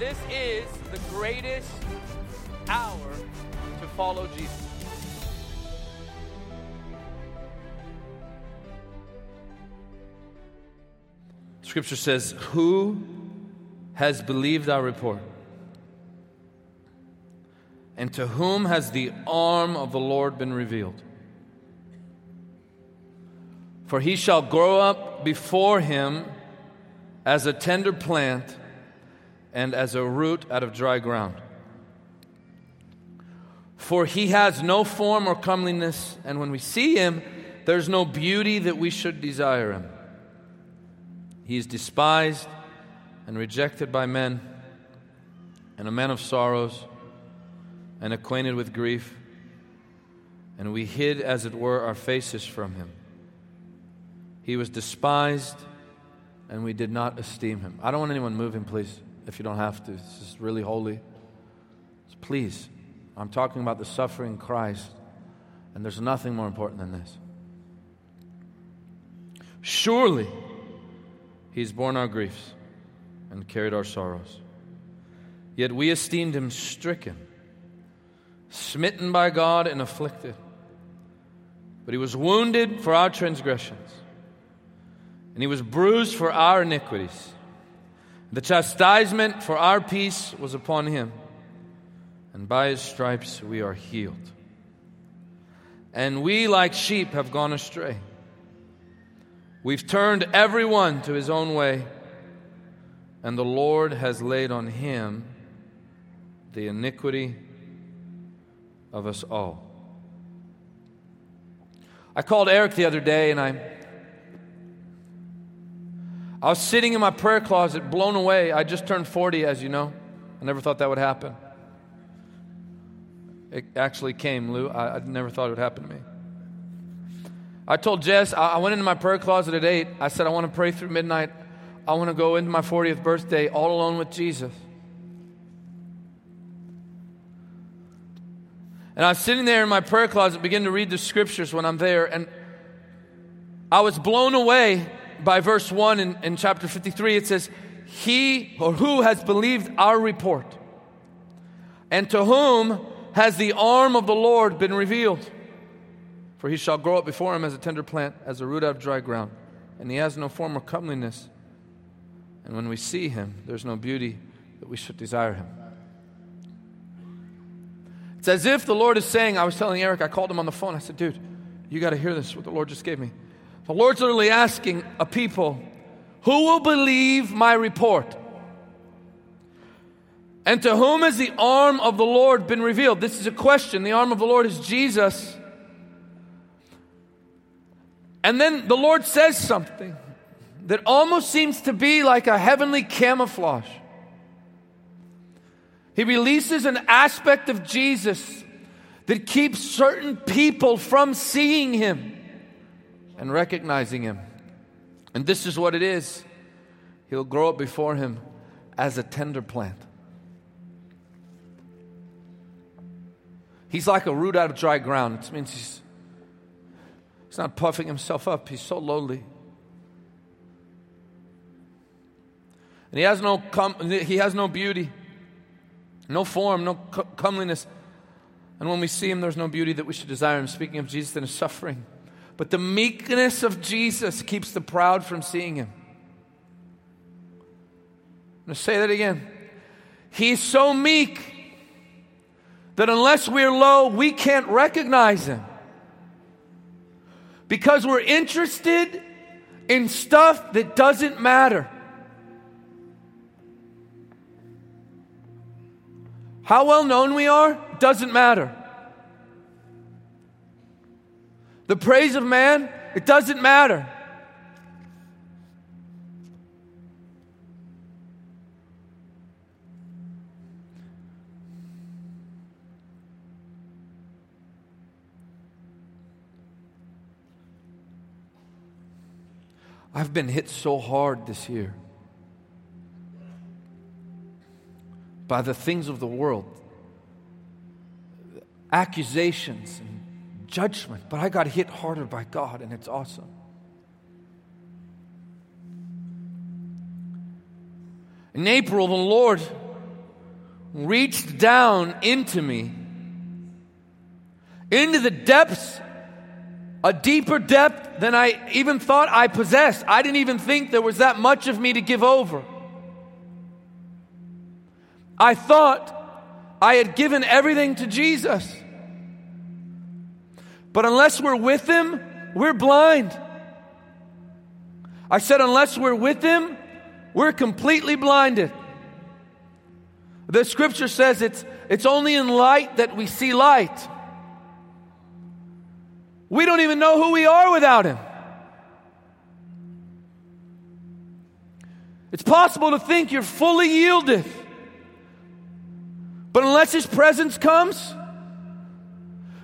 this is the greatest hour to follow Jesus. Scripture says, Who has believed our report? And to whom has the arm of the Lord been revealed? For he shall grow up before him as a tender plant and as a root out of dry ground. For he has no form or comeliness, and when we see him, there's no beauty that we should desire him. He is despised and rejected by men, and a man of sorrows, and acquainted with grief, and we hid, as it were, our faces from him. He was despised, and we did not esteem him. I don't want anyone moving, please, if you don't have to. This is really holy. Please, I'm talking about the suffering Christ, and there's nothing more important than this. Surely, He's borne our griefs and carried our sorrows. Yet we esteemed Him stricken, smitten by God, and afflicted. But He was wounded for our transgressions, and He was bruised for our iniquities. The chastisement for our peace was upon Him and by his stripes we are healed. And we, like sheep, have gone astray. We've turned everyone to his own way, and the Lord has laid on him the iniquity of us all. I called Eric the other day, and I, I was sitting in my prayer closet, blown away. I just turned 40, as you know. I never thought that would happen. It actually came, Lou. I, I never thought it would happen to me. I told Jess, I, I went into my prayer closet at 8. I said, I want to pray through midnight. I want to go into my 40th birthday all alone with Jesus. And I was sitting there in my prayer closet, beginning to read the scriptures when I'm there, and I was blown away by verse 1 in, in chapter 53. It says, He or who has believed our report, and to whom has the arm of the Lord been revealed. For he shall grow up before him as a tender plant, as a root out of dry ground. And he has no form or comeliness. And when we see him, there's no beauty that we should desire him. It's as if the Lord is saying, I was telling Eric, I called him on the phone. I said, dude, you got to hear this, what the Lord just gave me. The Lord's literally asking a people, who will believe my report? And to whom has the arm of the Lord been revealed? This is a question. The arm of the Lord is Jesus. And then the Lord says something that almost seems to be like a heavenly camouflage. He releases an aspect of Jesus that keeps certain people from seeing him and recognizing him. And this is what it is He'll grow up before him as a tender plant. He's like a root out of dry ground. It means he's, he's not puffing himself up, he's so lowly. And he has no, com- he has no beauty, no form, no co- comeliness. And when we see him, there's no beauty that we should desire him. Speaking of Jesus and his suffering. But the meekness of Jesus keeps the proud from seeing him. I'm going to say that again. He's so meek that unless we're low, we can't recognize Him. Because we're interested in stuff that doesn't matter. How well known we are doesn't matter. The praise of man, it doesn't matter. I've been hit so hard this year by the things of the world, accusations and judgment, but I got hit harder by God, and it's awesome. In April, the Lord reached down into me, into the depths, a deeper depth than I even thought I possessed. I didn't even think there was that much of me to give over. I thought I had given everything to Jesus. But unless we're with Him, we're blind. I said, unless we're with Him, we're completely blinded. The scripture says it's, it's only in light that we see light. We don't even know who we are without Him. It's possible to think you're fully yielded. But unless His presence comes,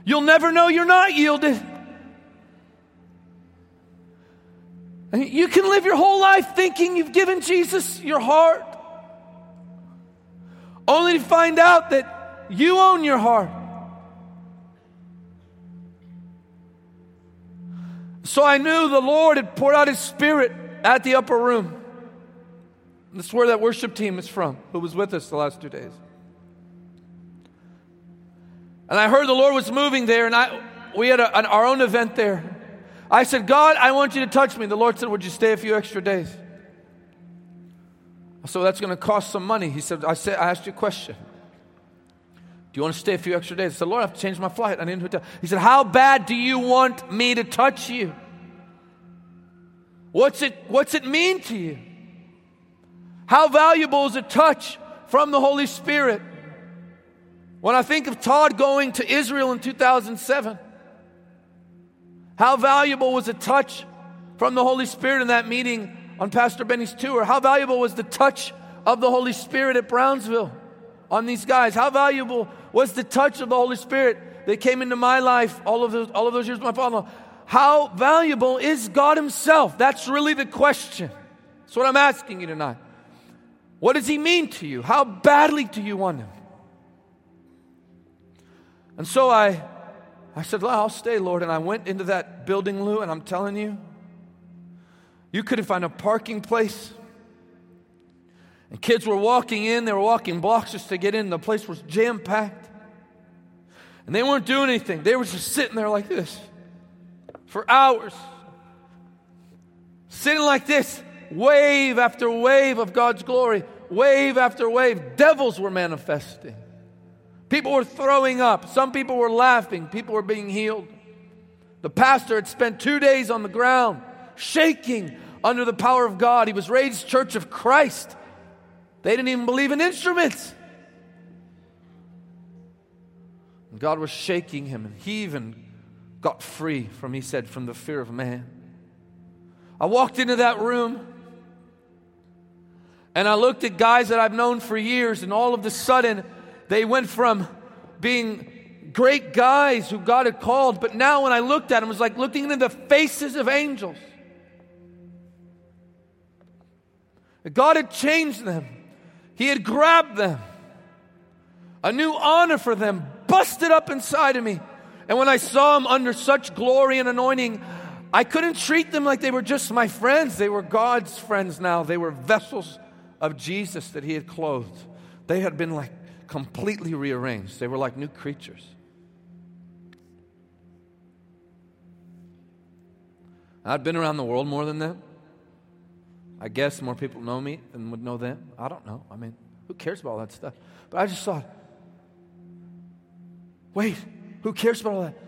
you'll never know you're not yielded. You can live your whole life thinking you've given Jesus your heart, only to find out that you own your heart. So I knew the Lord had poured out His Spirit at the upper room. That's where that worship team is from, who was with us the last two days. And I heard the Lord was moving there, and I, we had a, an, our own event there. I said, God, I want you to touch me. The Lord said, Would you stay a few extra days? So that's going to cost some money. He said, I, said, I asked you a question. Do you want to stay a few extra days? I said, Lord, I have to change my flight. I need a hotel. He said, How bad do you want me to touch you? What's it, what's it mean to you? How valuable is a touch from the Holy Spirit? When I think of Todd going to Israel in 2007, how valuable was a touch from the Holy Spirit in that meeting on Pastor Benny's tour? How valuable was the touch of the Holy Spirit at Brownsville on these guys? How valuable was the touch of the Holy Spirit that came into my life all of those, all of those years with my father? How valuable is God Himself? That's really the question. That's what I'm asking you tonight. What does He mean to you? How badly do you want Him? And so I, I said, well, I'll stay, Lord. And I went into that building, Lou, and I'm telling you, you couldn't find a parking place. And kids were walking in, they were walking blocks just to get in. The place was jam packed. And they weren't doing anything, they were just sitting there like this for hours. Sitting like this, wave after wave of God's glory, wave after wave. Devils were manifesting. People were throwing up. Some people were laughing. People were being healed. The pastor had spent two days on the ground, shaking under the power of God. He was raised Church of Christ. They didn't even believe in instruments. And God was shaking him, and he even got free from, he said, from the fear of man. I walked into that room and I looked at guys that I've known for years, and all of a sudden, they went from being great guys who God had called, but now when I looked at them, it was like looking into the faces of angels. God had changed them, He had grabbed them. A new honor for them busted up inside of me. And when I saw them under such glory and anointing, I couldn't treat them like they were just my friends. They were God's friends now. They were vessels of Jesus that He had clothed. They had been like completely rearranged. They were like new creatures. I'd been around the world more than them. I guess more people know me than would know them. I don't know. I mean, who cares about all that stuff? But I just thought, wait, who cares about all that?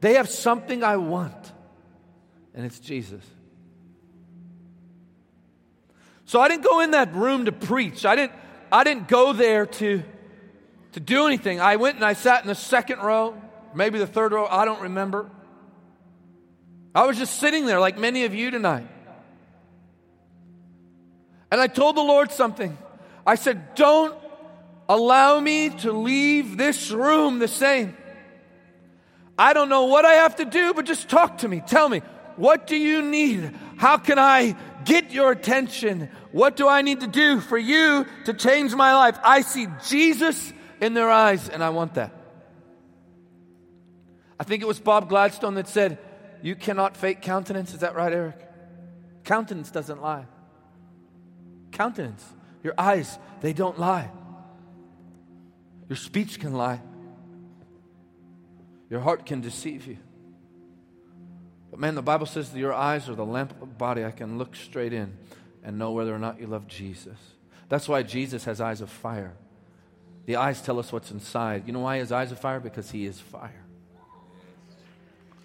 They have something I want, and it's Jesus. So I didn't go in that room to preach. I didn't, I didn't go there to to do anything. I went and I sat in the second row, maybe the third row, I don't remember. I was just sitting there like many of you tonight. And I told the Lord something. I said, Don't allow me to leave this room the same. I don't know what I have to do, but just talk to me. Tell me, what do you need? How can I get your attention? What do I need to do for you to change my life? I see Jesus in their eyes, and I want that. I think it was Bob Gladstone that said, You cannot fake countenance. Is that right, Eric? Countenance doesn't lie. Countenance, your eyes, they don't lie. Your speech can lie. Your heart can deceive you. But man, the Bible says that your eyes are the lamp of the body. I can look straight in and know whether or not you love Jesus. That's why Jesus has eyes of fire. The eyes tell us what's inside. You know why his eyes are fire? Because he is fire.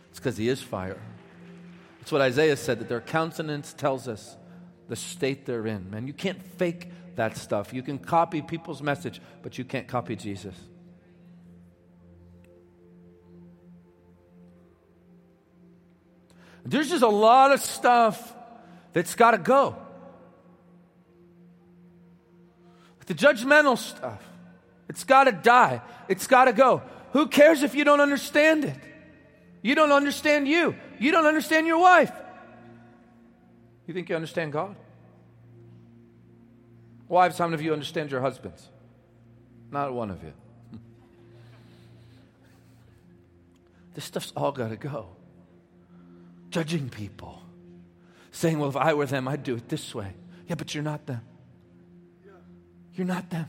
It's because he is fire. It's what Isaiah said that their countenance tells us the state they're in. Man, you can't fake that stuff. You can copy people's message, but you can't copy Jesus. There's just a lot of stuff that's got to go. The judgmental stuff, it's got to die. It's got to go. Who cares if you don't understand it? You don't understand you. You don't understand your wife. You think you understand God? Wives, how many of you understand your husbands? Not one of you. This stuff's all got to go judging people, saying, Well, if I were them, I'd do it this way. Yeah, but you're not them. You're not them.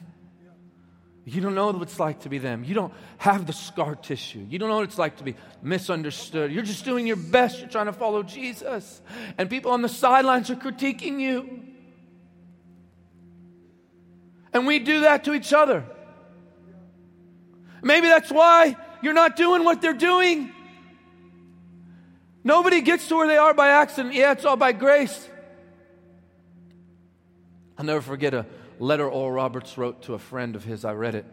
You don't know what it's like to be them. You don't have the scar tissue. You don't know what it's like to be misunderstood. You're just doing your best. You're trying to follow Jesus. And people on the sidelines are critiquing you. And we do that to each other. Maybe that's why you're not doing what they're doing. Nobody gets to where they are by accident. Yeah, it's all by grace. I'll never forget a letter Oral Roberts wrote to a friend of his. I read it.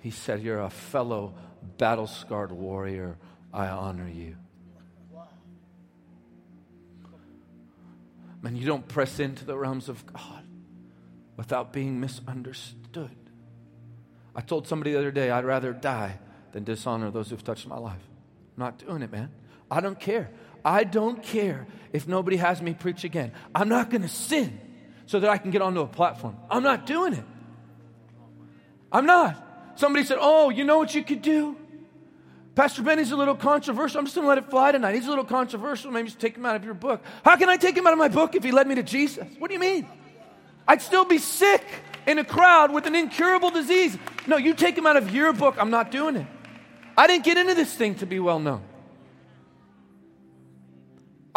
He said, You're a fellow battle scarred warrior. I honor you. Man, you don't press into the realms of God without being misunderstood. I told somebody the other day, I'd rather die than dishonor those who've touched my life. I'm not doing it, man. I don't care. I don't care if nobody has me preach again. I'm not going to sin so that I can get onto a platform. I'm not doing it. I'm not. Somebody said, Oh, you know what you could do? Pastor Benny's a little controversial. I'm just going to let it fly tonight. He's a little controversial. Maybe just take him out of your book. How can I take him out of my book if he led me to Jesus? What do you mean? I'd still be sick in a crowd with an incurable disease. No, you take him out of your book. I'm not doing it. I didn't get into this thing to be well known.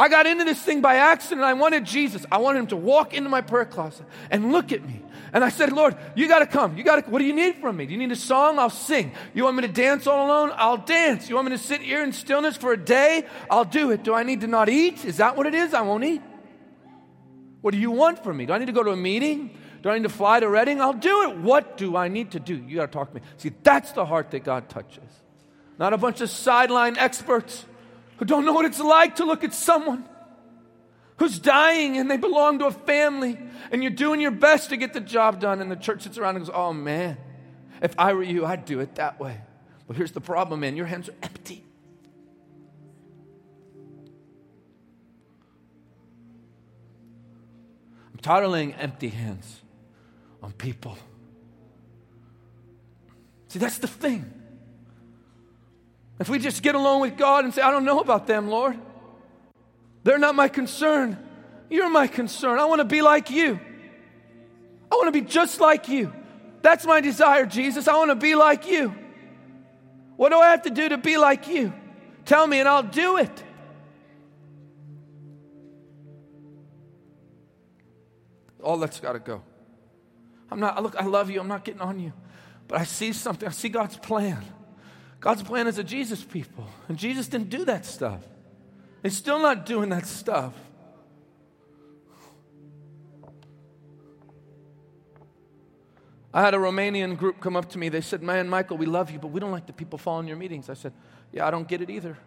I got into this thing by accident. I wanted Jesus. I wanted him to walk into my prayer closet and look at me. And I said, Lord, you got to come. You got to, what do you need from me? Do you need a song? I'll sing. You want me to dance all alone? I'll dance. You want me to sit here in stillness for a day? I'll do it. Do I need to not eat? Is that what it is? I won't eat. What do you want from me? Do I need to go to a meeting? Do I need to fly to Redding? I'll do it. What do I need to do? You got to talk to me. See, that's the heart that God touches. Not a bunch of sideline experts who don't know what it's like to look at someone who's dying and they belong to a family and you're doing your best to get the job done and the church sits around and goes, oh man, if I were you, I'd do it that way. But here's the problem, man your hands are empty. I'm tired of laying empty hands on people. See, that's the thing. If we just get along with God and say, I don't know about them, Lord. They're not my concern. You're my concern. I want to be like you. I want to be just like you. That's my desire, Jesus. I want to be like you. What do I have to do to be like you? Tell me and I'll do it. All that's got to go. I'm not, look, I love you. I'm not getting on you. But I see something. I see God's plan. God's plan is a Jesus people. And Jesus didn't do that stuff. He's still not doing that stuff. I had a Romanian group come up to me. They said, Man, Michael, we love you, but we don't like the people fall in your meetings. I said, Yeah, I don't get it either.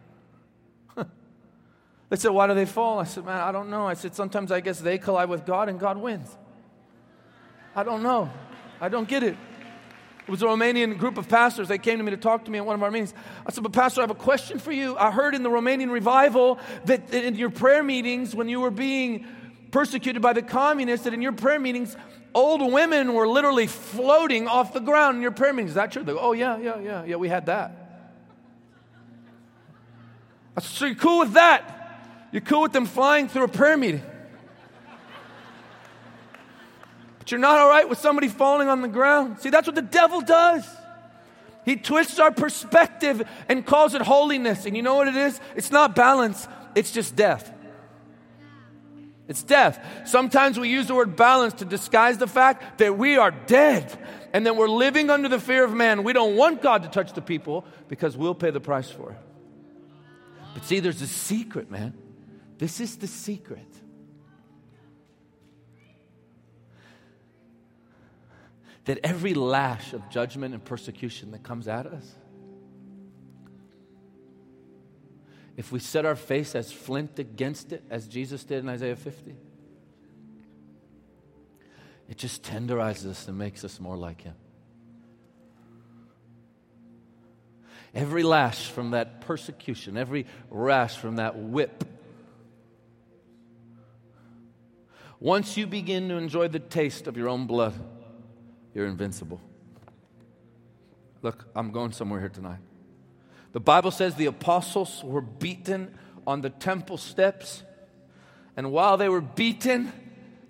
they said, Why do they fall? I said, Man, I don't know. I said, Sometimes I guess they collide with God and God wins. I don't know. I don't get it. It was a Romanian group of pastors. They came to me to talk to me at one of our meetings. I said, But, Pastor, I have a question for you. I heard in the Romanian revival that in your prayer meetings, when you were being persecuted by the communists, that in your prayer meetings, old women were literally floating off the ground in your prayer meetings. Is that true? Go, Oh, yeah, yeah, yeah, yeah, we had that. I said, So you're cool with that? You're cool with them flying through a prayer meeting? But you're not all right with somebody falling on the ground. See, that's what the devil does. He twists our perspective and calls it holiness. And you know what it is? It's not balance, it's just death. It's death. Sometimes we use the word balance to disguise the fact that we are dead and that we're living under the fear of man. We don't want God to touch the people because we'll pay the price for it. But see, there's a secret, man. This is the secret. That every lash of judgment and persecution that comes at us, if we set our face as flint against it, as Jesus did in Isaiah 50, it just tenderizes us and makes us more like Him. Every lash from that persecution, every rash from that whip. Once you begin to enjoy the taste of your own blood, you're invincible. Look, I'm going somewhere here tonight. The Bible says the apostles were beaten on the temple steps. And while they were beaten,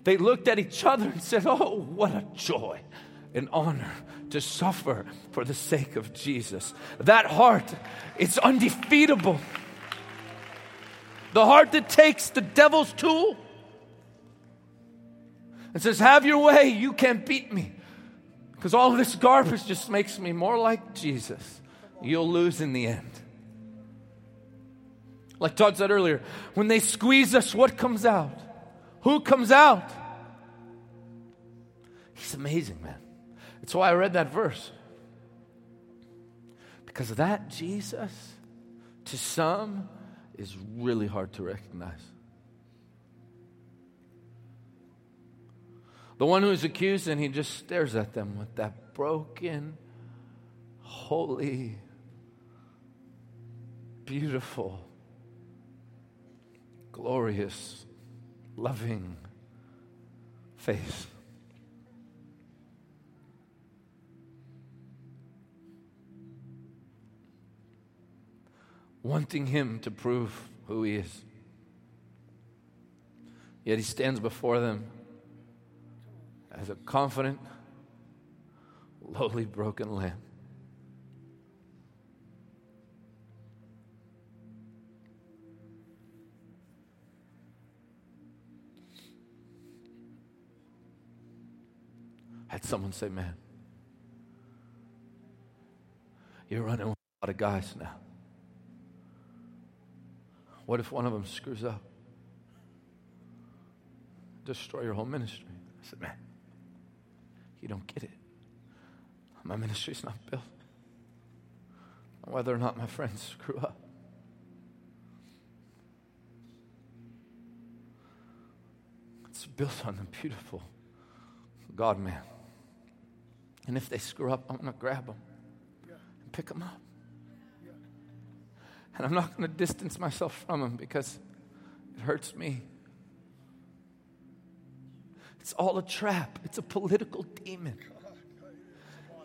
they looked at each other and said, Oh, what a joy and honor to suffer for the sake of Jesus. That heart, it's undefeatable. The heart that takes the devil's tool and says, Have your way, you can't beat me. Because all this garbage just makes me more like Jesus you'll lose in the end. Like Todd said earlier, when they squeeze us, what comes out? Who comes out? He's amazing, man. That's why I read that verse. Because that Jesus, to some, is really hard to recognize. The one who is accused, and he just stares at them with that broken, holy, beautiful, glorious, loving face. Wanting him to prove who he is. Yet he stands before them as a confident, lowly, broken lamb. had someone say, Man, you're running with a lot of guys now. What if one of them screws up? Destroy your whole ministry. I said, Man, you don't get it. My ministry's not built on whether or not my friends screw up. It's built on the beautiful God man. And if they screw up, I'm going to grab them and pick them up. And I'm not going to distance myself from them because it hurts me. It's all a trap, it's a political demon.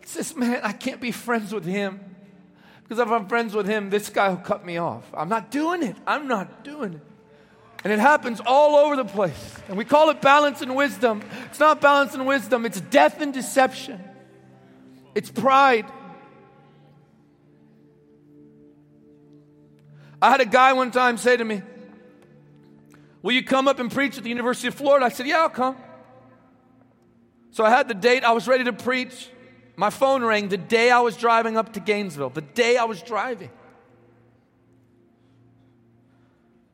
It's this man, I can't be friends with him because if I'm friends with him, this guy will cut me off. I'm not doing it. I'm not doing it. And it happens all over the place. And we call it balance and wisdom. It's not balance and wisdom, it's death and deception. It's pride. I had a guy one time say to me, Will you come up and preach at the University of Florida? I said, Yeah, I'll come. So I had the date, I was ready to preach. My phone rang the day I was driving up to Gainesville, the day I was driving.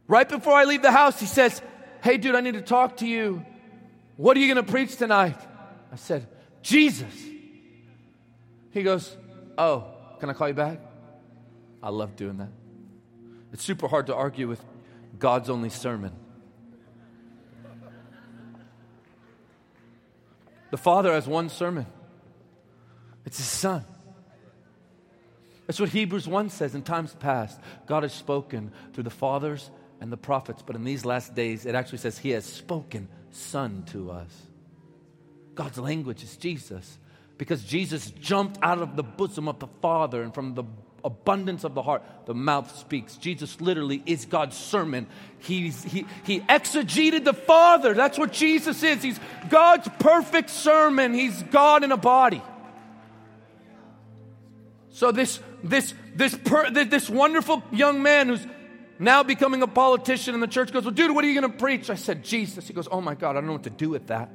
Right before I leave the house, he says, Hey, dude, I need to talk to you. What are you going to preach tonight? I said, Jesus. He goes, Oh, can I call you back? I love doing that. It's super hard to argue with God's only sermon. The Father has one sermon, it's His Son. That's what Hebrews 1 says in times past. God has spoken through the fathers and the prophets, but in these last days, it actually says He has spoken Son to us. God's language is Jesus because Jesus jumped out of the bosom of the Father and from the abundance of the heart, the mouth speaks. Jesus literally is God's sermon. He's, he, he exegeted the Father. That's what Jesus is. He's God's perfect sermon. He's God in a body. So this this this per, this wonderful young man who's now becoming a politician in the church goes, Well, dude, what are you going to preach? I said, Jesus. He goes, Oh my God, I don't know what to do with that.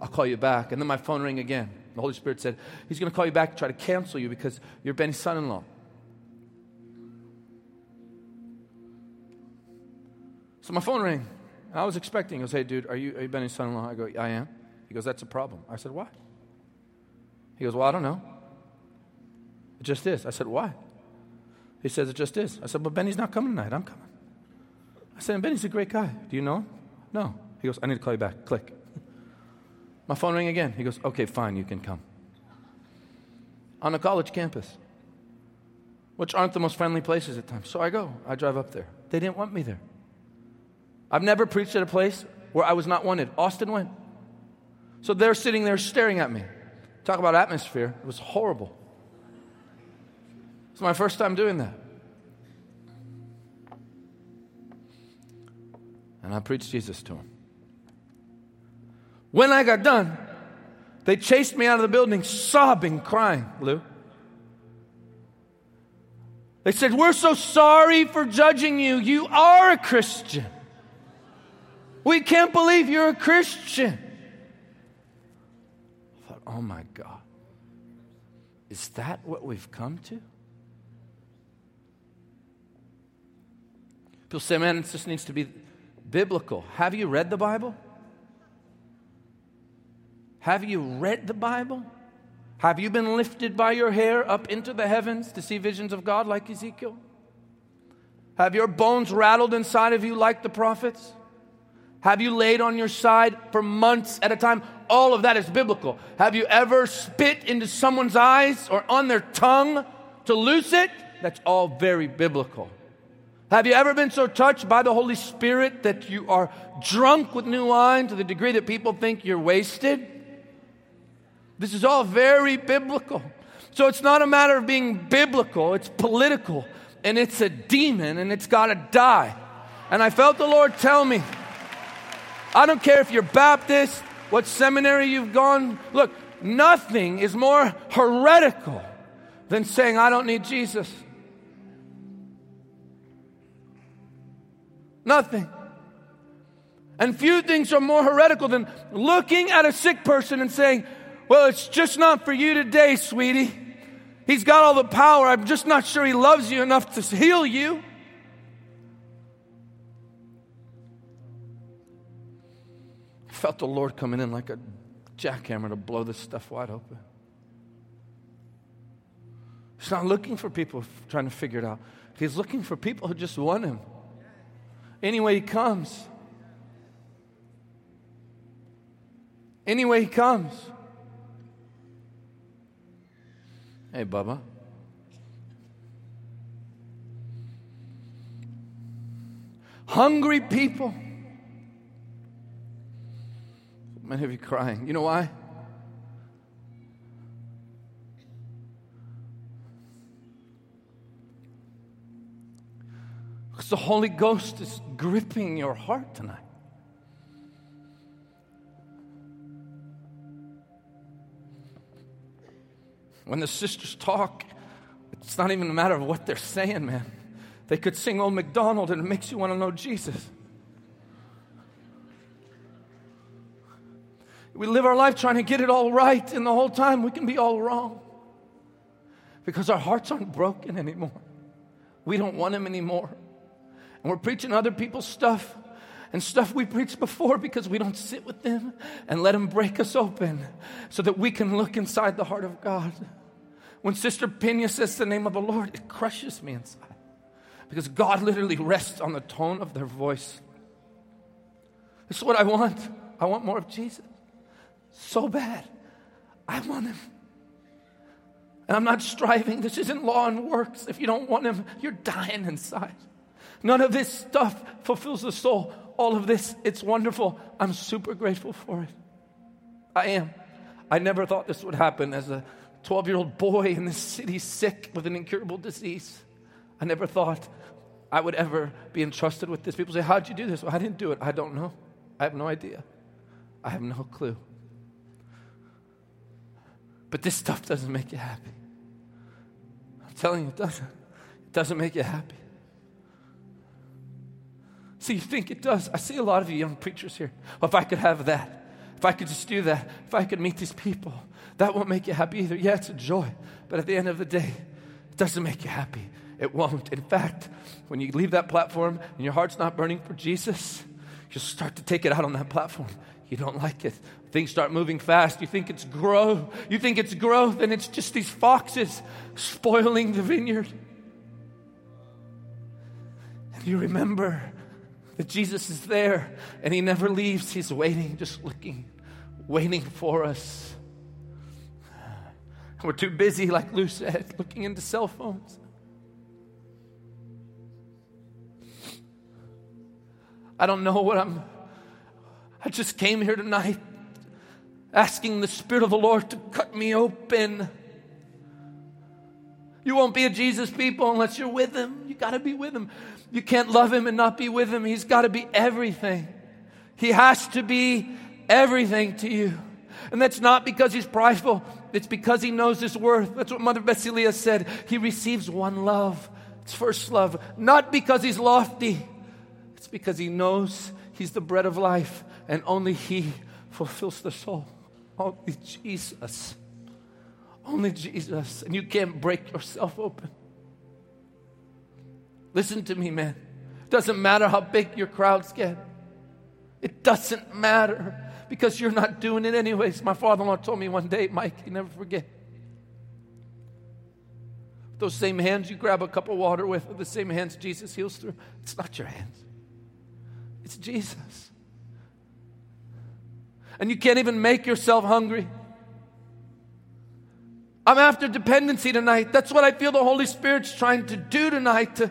I'll call you back. And then my phone rang again. The Holy Spirit said, He's going to call you back to try to cancel you because you're Benny's son in law. So my phone rang. I was expecting. He goes, Hey, dude, are you, are you Benny's son in law? I go, I am. He goes, That's a problem. I said, Why? He goes, Well, I don't know. It just is. I said, Why? He says, It just is. I said, But Benny's not coming tonight. I'm coming. I said, Benny's a great guy. Do you know him? No. He goes, I need to call you back. Click. My phone rang again. He goes, Okay, fine, you can come. On a college campus, which aren't the most friendly places at times. So I go. I drive up there. They didn't want me there. I've never preached at a place where I was not wanted. Austin went. So they're sitting there staring at me. Talk about atmosphere. It was horrible. It's my first time doing that. And I preached Jesus to him. When I got done, they chased me out of the building, sobbing, crying, Lou. They said, We're so sorry for judging you. You are a Christian. We can't believe you're a Christian. I thought, Oh my God. Is that what we've come to? People say, man, this needs to be biblical. Have you read the Bible? Have you read the Bible? Have you been lifted by your hair up into the heavens to see visions of God like Ezekiel? Have your bones rattled inside of you like the prophets? Have you laid on your side for months at a time? All of that is biblical. Have you ever spit into someone's eyes or on their tongue to loose it? That's all very biblical. Have you ever been so touched by the Holy Spirit that you are drunk with new wine to the degree that people think you're wasted? This is all very biblical. So it's not a matter of being biblical, it's political. And it's a demon and it's got to die. And I felt the Lord tell me, I don't care if you're Baptist, what seminary you've gone. Look, nothing is more heretical than saying, I don't need Jesus. Nothing. And few things are more heretical than looking at a sick person and saying, Well, it's just not for you today, sweetie. He's got all the power. I'm just not sure he loves you enough to heal you. Felt the Lord coming in like a jackhammer to blow this stuff wide open. He's not looking for people trying to figure it out. He's looking for people who just want him any way He comes. Any way He comes. Hey, Bubba. Hungry people. Many of you crying. You know why? Because the Holy Ghost is gripping your heart tonight. When the sisters talk, it's not even a matter of what they're saying, man. They could sing Old MacDonald and it makes you want to know Jesus. We live our life trying to get it all right, and the whole time we can be all wrong because our hearts aren't broken anymore. We don't want Him anymore. And we're preaching other people's stuff and stuff we preached before because we don't sit with them and let them break us open so that we can look inside the heart of God. When Sister Pena says the name of the Lord, it crushes me inside because God literally rests on the tone of their voice. This is what I want. I want more of Jesus. So bad. I want him. And I'm not striving. This isn't law and works. If you don't want him, you're dying inside. None of this stuff fulfills the soul. All of this, it's wonderful. I'm super grateful for it. I am. I never thought this would happen as a 12 year old boy in this city sick with an incurable disease. I never thought I would ever be entrusted with this. People say, How'd you do this? Well, I didn't do it. I don't know. I have no idea. I have no clue. But this stuff doesn't make you happy. I'm telling you, it doesn't. It doesn't make you happy. See, you think it does. I see a lot of you young preachers here. if I could have that, if I could just do that, if I could meet these people, that won't make you happy either. Yeah, it's a joy, but at the end of the day, it doesn't make you happy. It won't. In fact, when you leave that platform and your heart's not burning for Jesus, you'll start to take it out on that platform. You don't like it. Things start moving fast. You think it's growth. You think it's growth, and it's just these foxes spoiling the vineyard. And you remember that Jesus is there and he never leaves. He's waiting, just looking, waiting for us. We're too busy, like Lou said, looking into cell phones. I don't know what I'm. I just came here tonight asking the Spirit of the Lord to cut me open. You won't be a Jesus people unless you're with Him. You got to be with Him. You can't love Him and not be with Him. He's got to be everything. He has to be everything to you. And that's not because He's prideful, it's because He knows His worth. That's what Mother Basilea said. He receives one love, it's first love. Not because He's lofty, it's because He knows He's the bread of life and only He fulfills the soul. Only Jesus. Only Jesus. And you can't break yourself open. Listen to me, man. Doesn't matter how big your crowds get. It doesn't matter because you're not doing it anyways. My father in law told me one day, Mike, you never forget. Those same hands you grab a cup of water with are the same hands Jesus heals through. It's not your hands, it's Jesus. And you can't even make yourself hungry. I'm after dependency tonight. That's what I feel the Holy Spirit's trying to do tonight to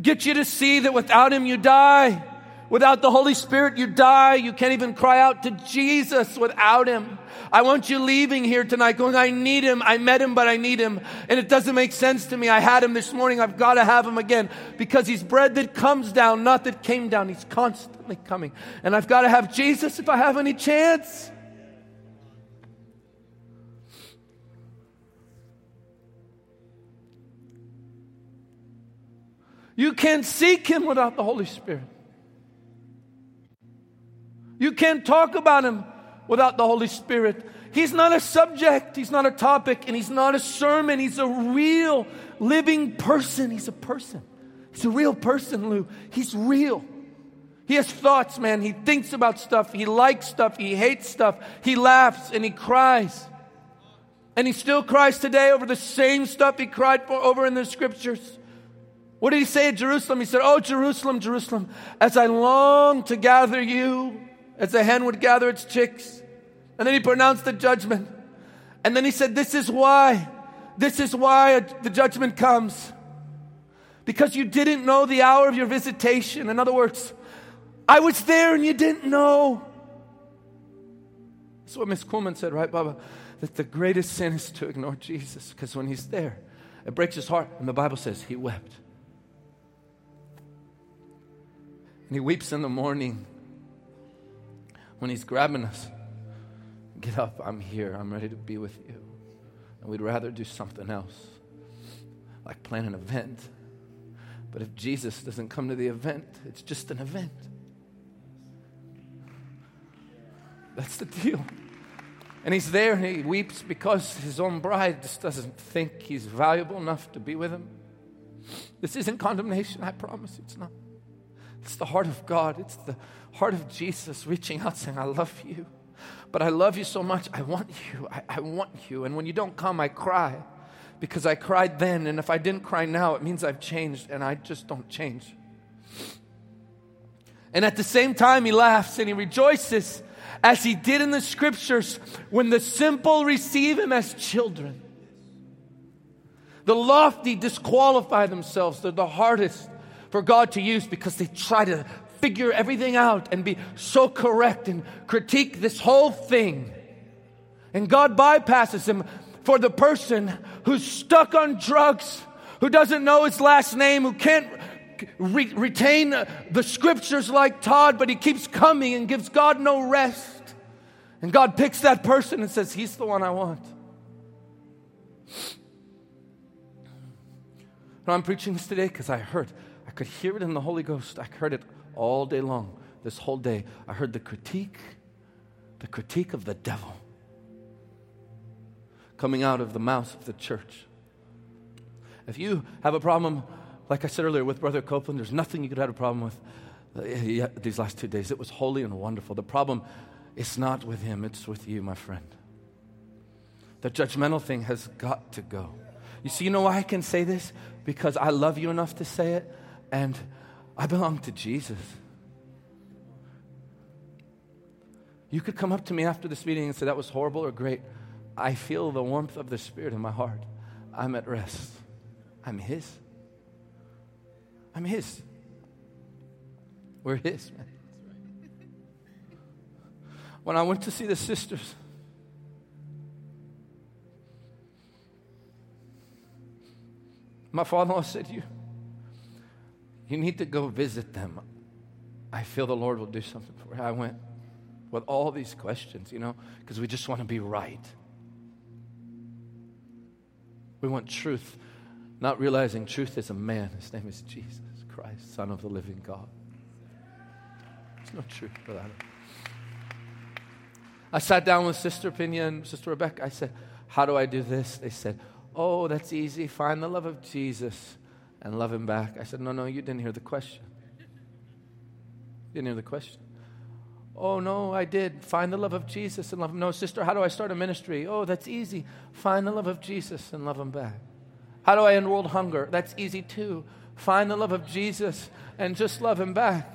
get you to see that without Him you die. Without the Holy Spirit, you die. You can't even cry out to Jesus without Him. I want you leaving here tonight going, I need Him. I met Him, but I need Him. And it doesn't make sense to me. I had Him this morning. I've got to have Him again because He's bread that comes down, not that came down. He's constantly coming. And I've got to have Jesus if I have any chance. You can't seek Him without the Holy Spirit. Can't talk about Him without the Holy Spirit. He's not a subject, He's not a topic, and He's not a sermon. He's a real living person. He's a person. He's a real person, Lou. He's real. He has thoughts, man. He thinks about stuff. He likes stuff. He hates stuff. He laughs and he cries. And he still cries today over the same stuff he cried for over in the scriptures. What did he say at Jerusalem? He said, Oh, Jerusalem, Jerusalem, as I long to gather you, as a hen would gather its chicks. And then he pronounced the judgment. And then he said, This is why, this is why the judgment comes. Because you didn't know the hour of your visitation. In other words, I was there and you didn't know. That's what Miss Kuhlman said, right, Baba? That the greatest sin is to ignore Jesus because when he's there, it breaks his heart. And the Bible says he wept. And he weeps in the morning when he's grabbing us. Get up, I'm here, I'm ready to be with you. And we'd rather do something else, like plan an event. But if Jesus doesn't come to the event, it's just an event. That's the deal. And he's there and he weeps because his own bride just doesn't think he's valuable enough to be with him. This isn't condemnation, I promise you it's not. It's the heart of God. It's the heart of Jesus reaching out saying, I love you. But I love you so much. I want you. I, I, want you. And when you don't come, I cry because I cried then. And if I didn't cry now, it means I've changed and I just don't change. And at the same time, he laughs and he rejoices as he did in the scriptures when the simple receive him as children. The lofty disqualify themselves. They're the hardest for God to use because they try to figure everything out and be so correct and critique this whole thing. And God bypasses him for the person who's stuck on drugs, who doesn't know his last name, who can't re- retain the scriptures like Todd, but he keeps coming and gives God no rest. And God picks that person and says, He's the one I want. I'm preaching this today because I heard, I could hear it in the Holy Ghost. I heard it all day long, this whole day. I heard the critique, the critique of the devil coming out of the mouth of the church. If you have a problem, like I said earlier, with Brother Copeland, there's nothing you could have a problem with uh, these last two days. It was holy and wonderful. The problem is not with him, it's with you, my friend. The judgmental thing has got to go. You see, you know why I can say this? Because I love you enough to say it, and I belong to Jesus. You could come up to me after this meeting and say, That was horrible or great. I feel the warmth of the Spirit in my heart. I'm at rest. I'm His. I'm His. We're His, man. When I went to see the sisters, my father in law said, you, you need to go visit them. I feel the Lord will do something for you. I went with all these questions, you know, because we just want to be right. We want truth, not realizing truth is a man. His name is Jesus Christ, Son of the living God. There's no truth without him. I sat down with Sister Pina and Sister Rebecca. I said, How do I do this? They said, Oh, that's easy. Find the love of Jesus and love him back. I said, No, no, you didn't hear the question. You didn't hear the question. Oh, no, I did. Find the love of Jesus and love him. No, sister, how do I start a ministry? Oh, that's easy. Find the love of Jesus and love him back. How do I end world hunger? That's easy too. Find the love of Jesus and just love him back.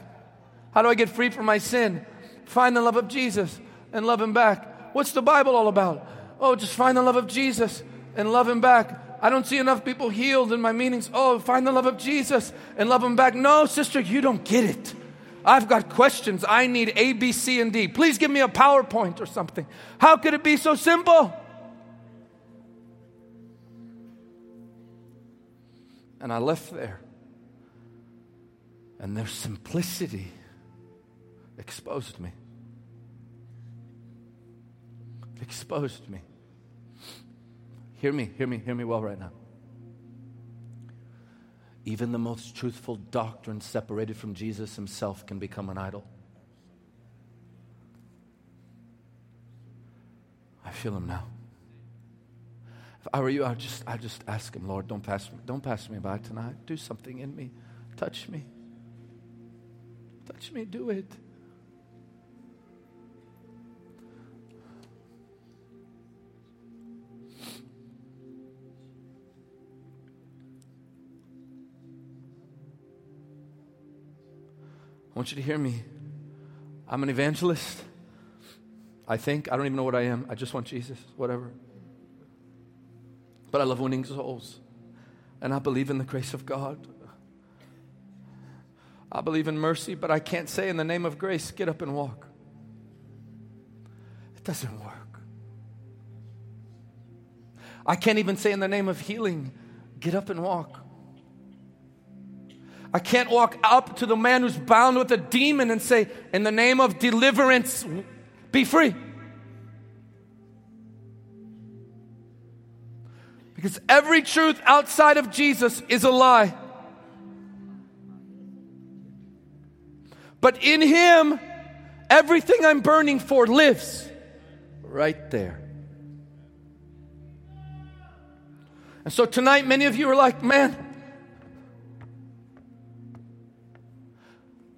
How do I get free from my sin? Find the love of Jesus and love him back. What's the Bible all about? Oh, just find the love of Jesus and love him back. I don't see enough people healed in my meetings. Oh, find the love of Jesus and love him back. No, sister, you don't get it. I've got questions. I need A, B, C, and D. Please give me a PowerPoint or something. How could it be so simple? And I left there. And their simplicity exposed me. Exposed me. Hear me, hear me, hear me well right now. Even the most truthful doctrine separated from Jesus himself can become an idol. I feel him now. If I were you, I'd just, I'd just ask him, Lord, don't pass, me, don't pass me by tonight. Do something in me. Touch me. Touch me. Do it. I want you to hear me. I'm an evangelist. I think. I don't even know what I am. I just want Jesus, whatever. But I love winning souls. And I believe in the grace of God. I believe in mercy, but I can't say in the name of grace, get up and walk. It doesn't work. I can't even say in the name of healing, get up and walk. I can't walk up to the man who's bound with a demon and say, In the name of deliverance, be free. Because every truth outside of Jesus is a lie. But in Him, everything I'm burning for lives right there. And so tonight, many of you are like, man,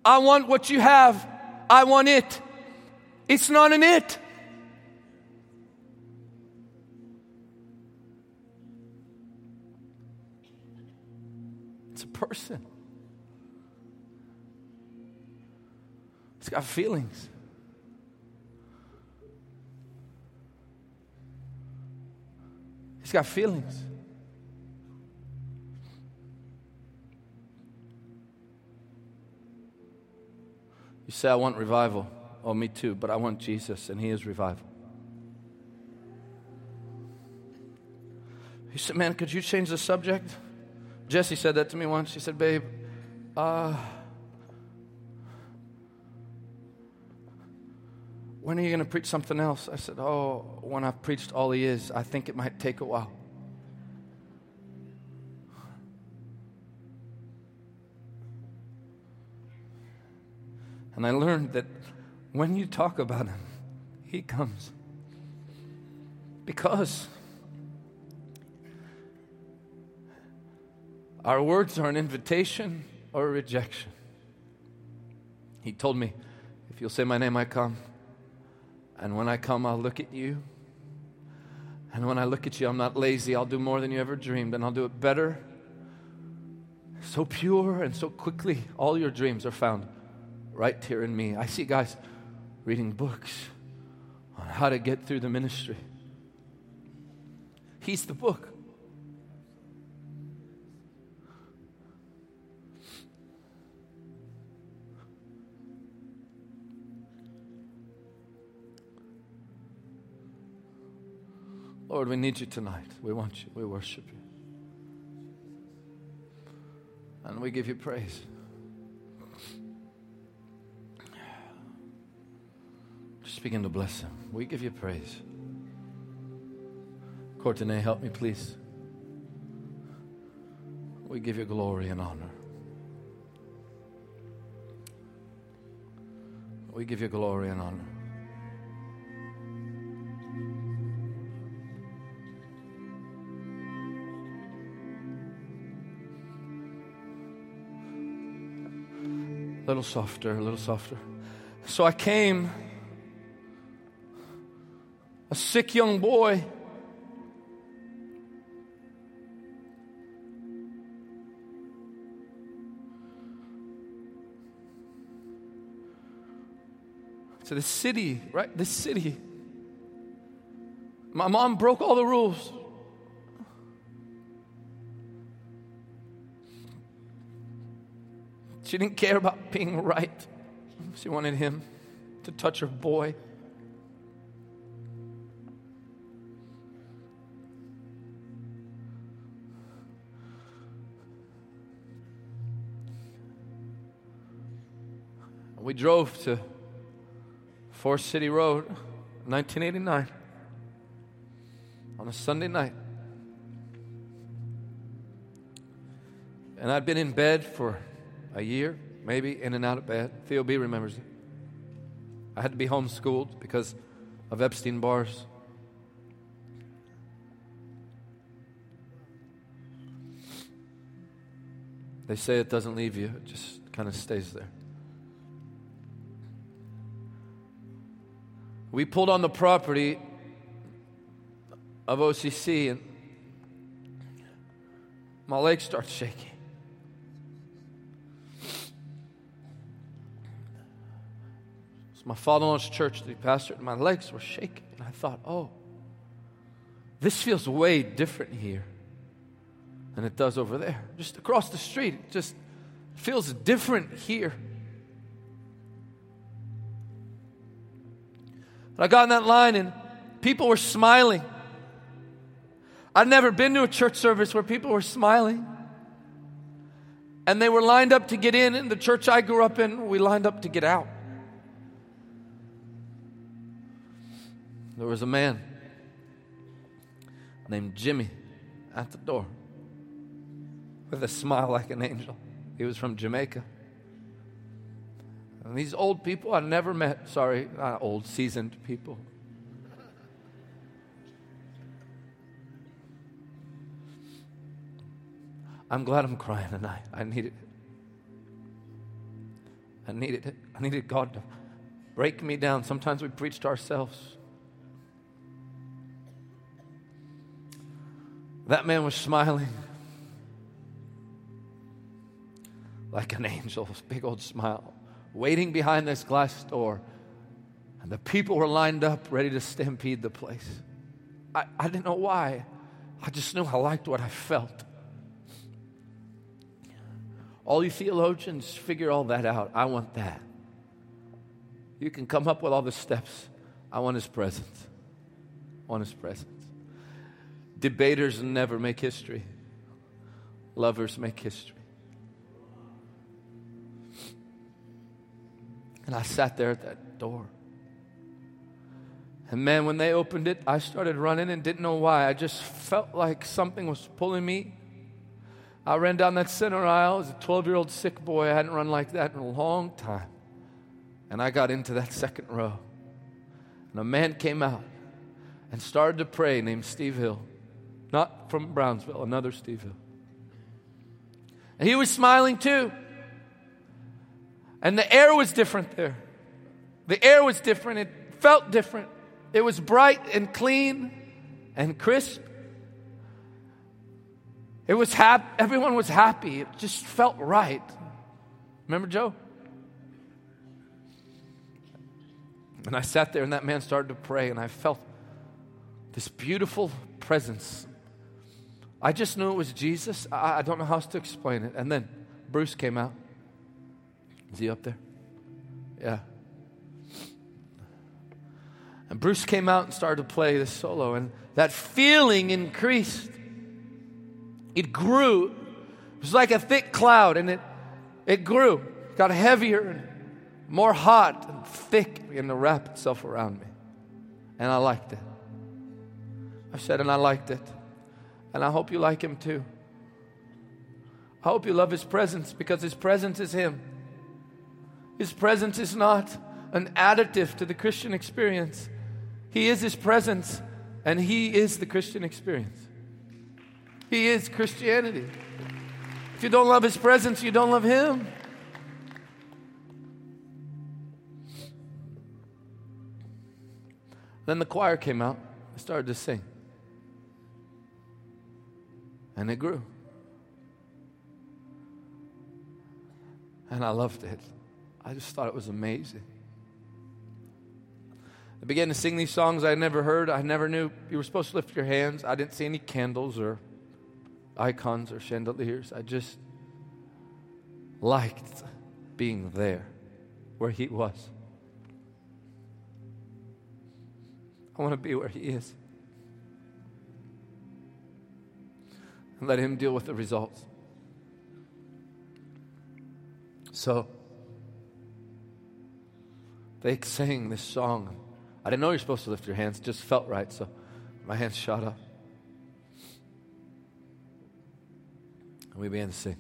I want what you have. I want it. It's not an it. It's a person. It's got feelings. He's got feelings. Say, I want revival. Oh, me too, but I want Jesus, and He is revival. He said, Man, could you change the subject? Jesse said that to me once. She said, Babe, uh, when are you going to preach something else? I said, Oh, when I've preached all He is, I think it might take a while. And I learned that when you talk about him, he comes. Because our words are an invitation or a rejection. He told me, if you'll say my name, I come. And when I come, I'll look at you. And when I look at you, I'm not lazy. I'll do more than you ever dreamed, and I'll do it better. So pure and so quickly, all your dreams are found right here in me. I see guys reading books on how to get through the ministry. He's the book. Lord, we need you tonight. We want you. We worship you. And we give you praise. Just begin to bless him. We give you praise. Courtenay, help me, please. We give you glory and honor. We give you glory and honor. A little softer, a little softer. So I came, a sick young boy. To the city, right? The city. My mom broke all the rules. She didn't care about being right. She wanted him to touch her boy. We drove to Forest City Road, 1989, on a Sunday night. And I'd been in bed for a year, maybe, in and out of bed. Theo B remembers it. I had to be homeschooled because of Epstein-Barrs. They say it doesn't leave you, it just kind of stays there. We pulled on the property of OCC and my legs start shaking. It's my father-in-law's church that he pastored, and my legs were shaking. And I thought, oh, this feels way different here than it does over there. Just across the street, it just feels different here. And I got in that line and people were smiling. I'd never been to a church service where people were smiling. And they were lined up to get in. In the church I grew up in, we lined up to get out. there was a man named Jimmy at the door with a smile like an angel. He was from Jamaica. And these old people I never met, sorry, not old, seasoned people. I'm glad I'm crying tonight. I needed it. I needed it. I needed God to break me down. Sometimes we preach to ourselves. That man was smiling like an angel, big old smile, waiting behind this glass door. And the people were lined up ready to stampede the place. I, I didn't know why. I just knew I liked what I felt. All you theologians figure all that out. I want that. You can come up with all the steps. I want his presence. I want his presence. Debaters never make history, lovers make history. And I sat there at that door. And man, when they opened it, I started running and didn't know why. I just felt like something was pulling me. I ran down that center aisle as a 12 year old sick boy. I hadn't run like that in a long time. And I got into that second row. And a man came out and started to pray named Steve Hill. Not from Brownsville, another Steve Hill. And he was smiling too. And the air was different there. The air was different. It felt different. It was bright and clean and crisp. It was happy. Everyone was happy. It just felt right. Remember Joe? And I sat there, and that man started to pray, and I felt this beautiful presence. I just knew it was Jesus. I, I don't know how else to explain it. And then Bruce came out. Is he up there? Yeah. And Bruce came out and started to play this solo, and that feeling increased. It grew. It was like a thick cloud, and it, it grew. It got heavier and more hot and thick, and to wrap itself around me. And I liked it. I said, and I liked it. And I hope you like him too. I hope you love his presence because his presence is him. His presence is not an additive to the Christian experience. He is his presence, and he is the Christian experience. He is Christianity. If you don't love his presence, you don't love him. Then the choir came out. I started to sing. And it grew. And I loved it. I just thought it was amazing. I began to sing these songs I never heard. I never knew you were supposed to lift your hands. I didn't see any candles or icons or chandeliers. I just liked being there where He was. I want to be where He is. And let Him deal with the results. So, they sang this song. I didn't know you're supposed to lift your hands, just felt right, so my hands shot up. And we began to sing.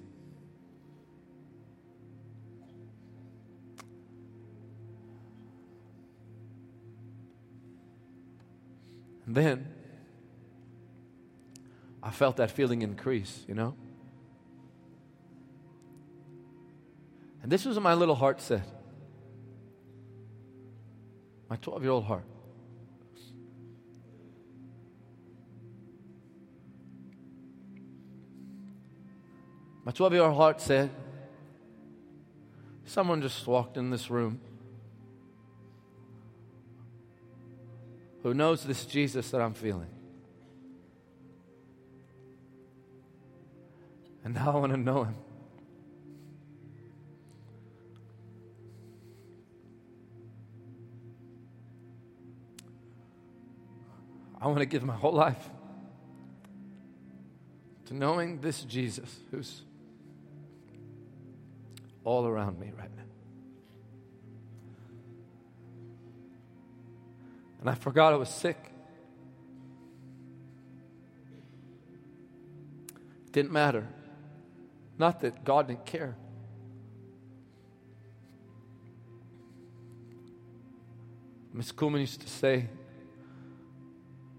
And then I felt that feeling increase, you know? And this was what my little heart said. My 12 year old heart. My 12 year old heart said, Someone just walked in this room who knows this Jesus that I'm feeling. And now I want to know him. I want to give my whole life to knowing this Jesus who's all around me right now. And I forgot I was sick. It didn't matter. Not that God didn't care. Miss Kuhlman used to say,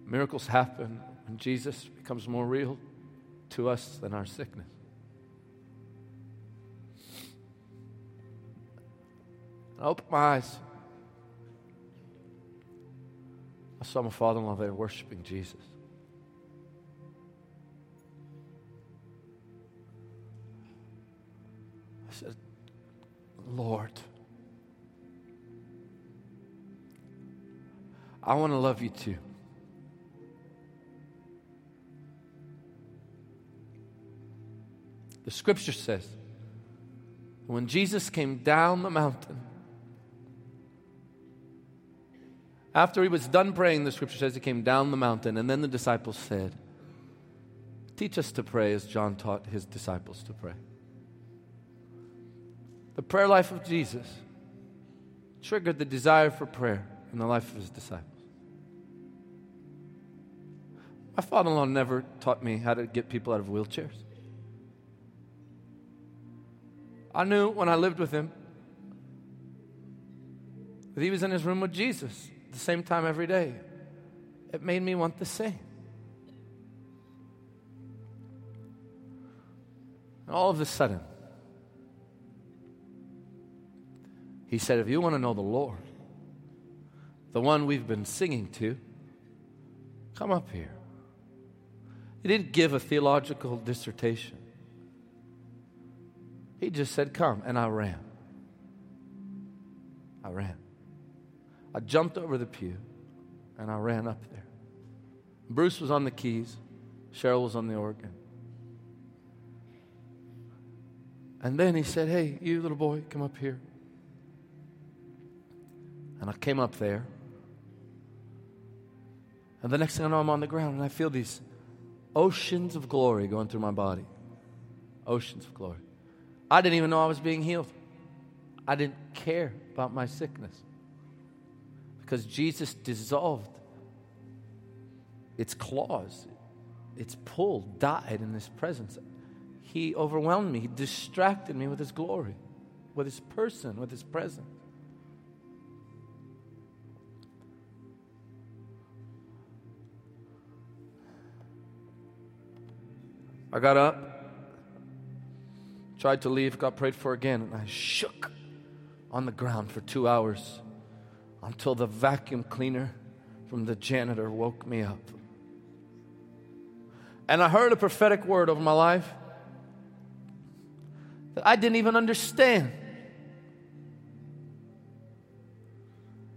miracles happen when Jesus becomes more real to us than our sickness. I opened my eyes. I saw my father in law there worshiping Jesus. I said, Lord, I want to love you too. The scripture says, when Jesus came down the mountain, After he was done praying, the scripture says he came down the mountain, and then the disciples said, Teach us to pray as John taught his disciples to pray. The prayer life of Jesus triggered the desire for prayer in the life of his disciples. My father in law never taught me how to get people out of wheelchairs. I knew when I lived with him that he was in his room with Jesus at the same time every day. It made me want to sing. And all of a sudden, he said, If you want to know the Lord, the one we've been singing to, come up here. He didn't give a theological dissertation. He just said, Come. And I ran. I ran. I jumped over the pew and I ran up there. Bruce was on the keys, Cheryl was on the organ. And then he said, Hey, you little boy, come up here. And I came up there. And the next thing I know, I'm on the ground and I feel these oceans of glory going through my body. Oceans of glory. I didn't even know I was being healed. I didn't care about my sickness because Jesus dissolved its claws, its pull, died in His presence. He overwhelmed me, He distracted me with His glory, with His person, with His presence. I got up tried to leave, got prayed for again, and I shook on the ground for two hours until the vacuum cleaner from the janitor woke me up. And I heard a prophetic word over my life that I didn't even understand.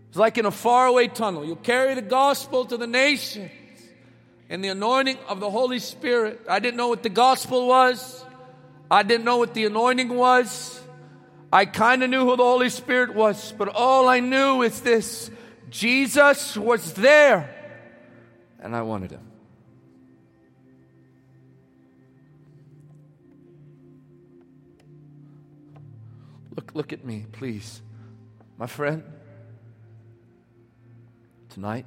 It's like in a faraway tunnel. You carry the gospel to the nations in the anointing of the Holy Spirit. I didn't know what the gospel was. I didn't know what the anointing was. I kind of knew who the Holy Spirit was, but all I knew is this Jesus was there, and I wanted him. Look, look at me, please. My friend, tonight,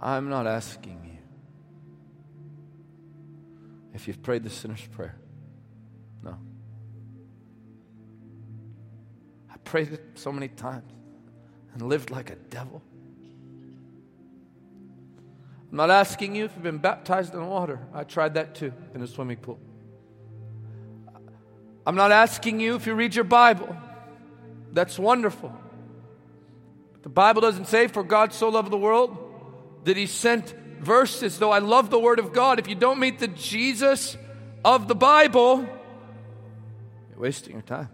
I'm not asking you if you've prayed the sinner's prayer. No. I prayed it so many times and lived like a devil. I'm not asking you if you've been baptized in water. I tried that too in a swimming pool. I'm not asking you if you read your Bible. That's wonderful. The Bible doesn't say, For God so loved the world that he sent verses, though I love the Word of God, if you don't meet the Jesus of the Bible, you're wasting your time.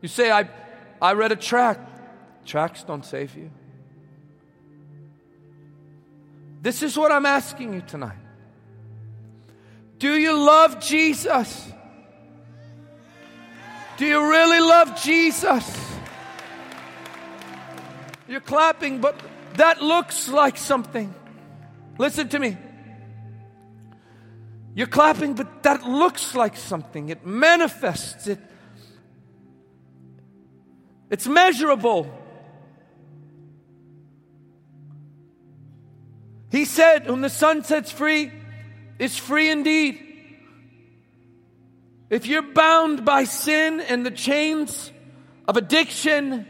You say, I, I read a tract. Tracts don't save you. This is what I'm asking you tonight. Do you love Jesus? Do you really love Jesus? You're clapping, but that looks like something. Listen to me. You're clapping, but that looks like something. It manifests. It, it's measurable. He said, Whom the Son sets free is free indeed. If you're bound by sin and the chains of addiction,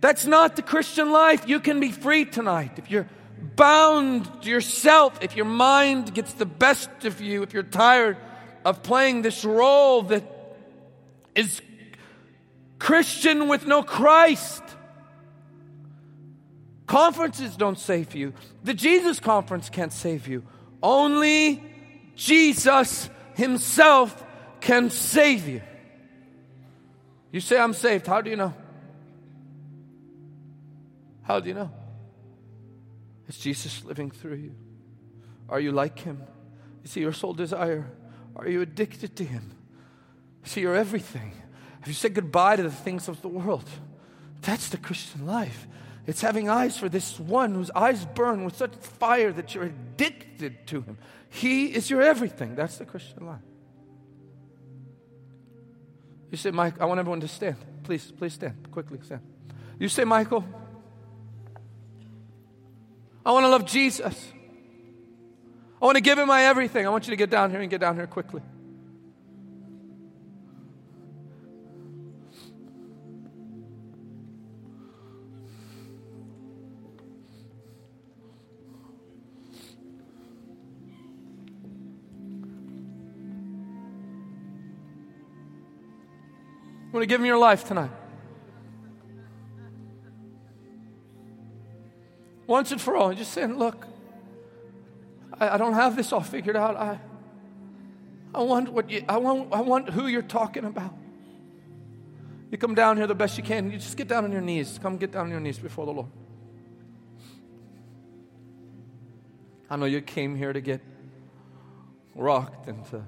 that's not the Christian life. You can be free tonight. If you're bound to yourself, if your mind gets the best of you, if you're tired of playing this role that is Christian with no Christ. Conferences don't save you. The Jesus conference can't save you. Only Jesus Himself can save you. You say, I'm saved. How do you know? How do you know? Is Jesus living through you? Are you like him? Is he your sole desire? Are you addicted to him? Is he your everything? Have you said goodbye to the things of the world? That's the Christian life. It's having eyes for this one whose eyes burn with such fire that you're addicted to him. He is your everything. That's the Christian life. You say, Mike, I want everyone to stand. Please, please stand. Quickly stand. You say, Michael, I want to love Jesus. I want to give him my everything. I want you to get down here and get down here quickly. You want to give him your life tonight? Once and for all, just saying, look, I, I don't have this all figured out. I, I want what you, I want, I want who you're talking about. You come down here the best you can. You just get down on your knees. Come get down on your knees before the Lord. I know you came here to get rocked and to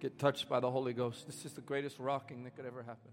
get touched by the Holy Ghost. This is the greatest rocking that could ever happen.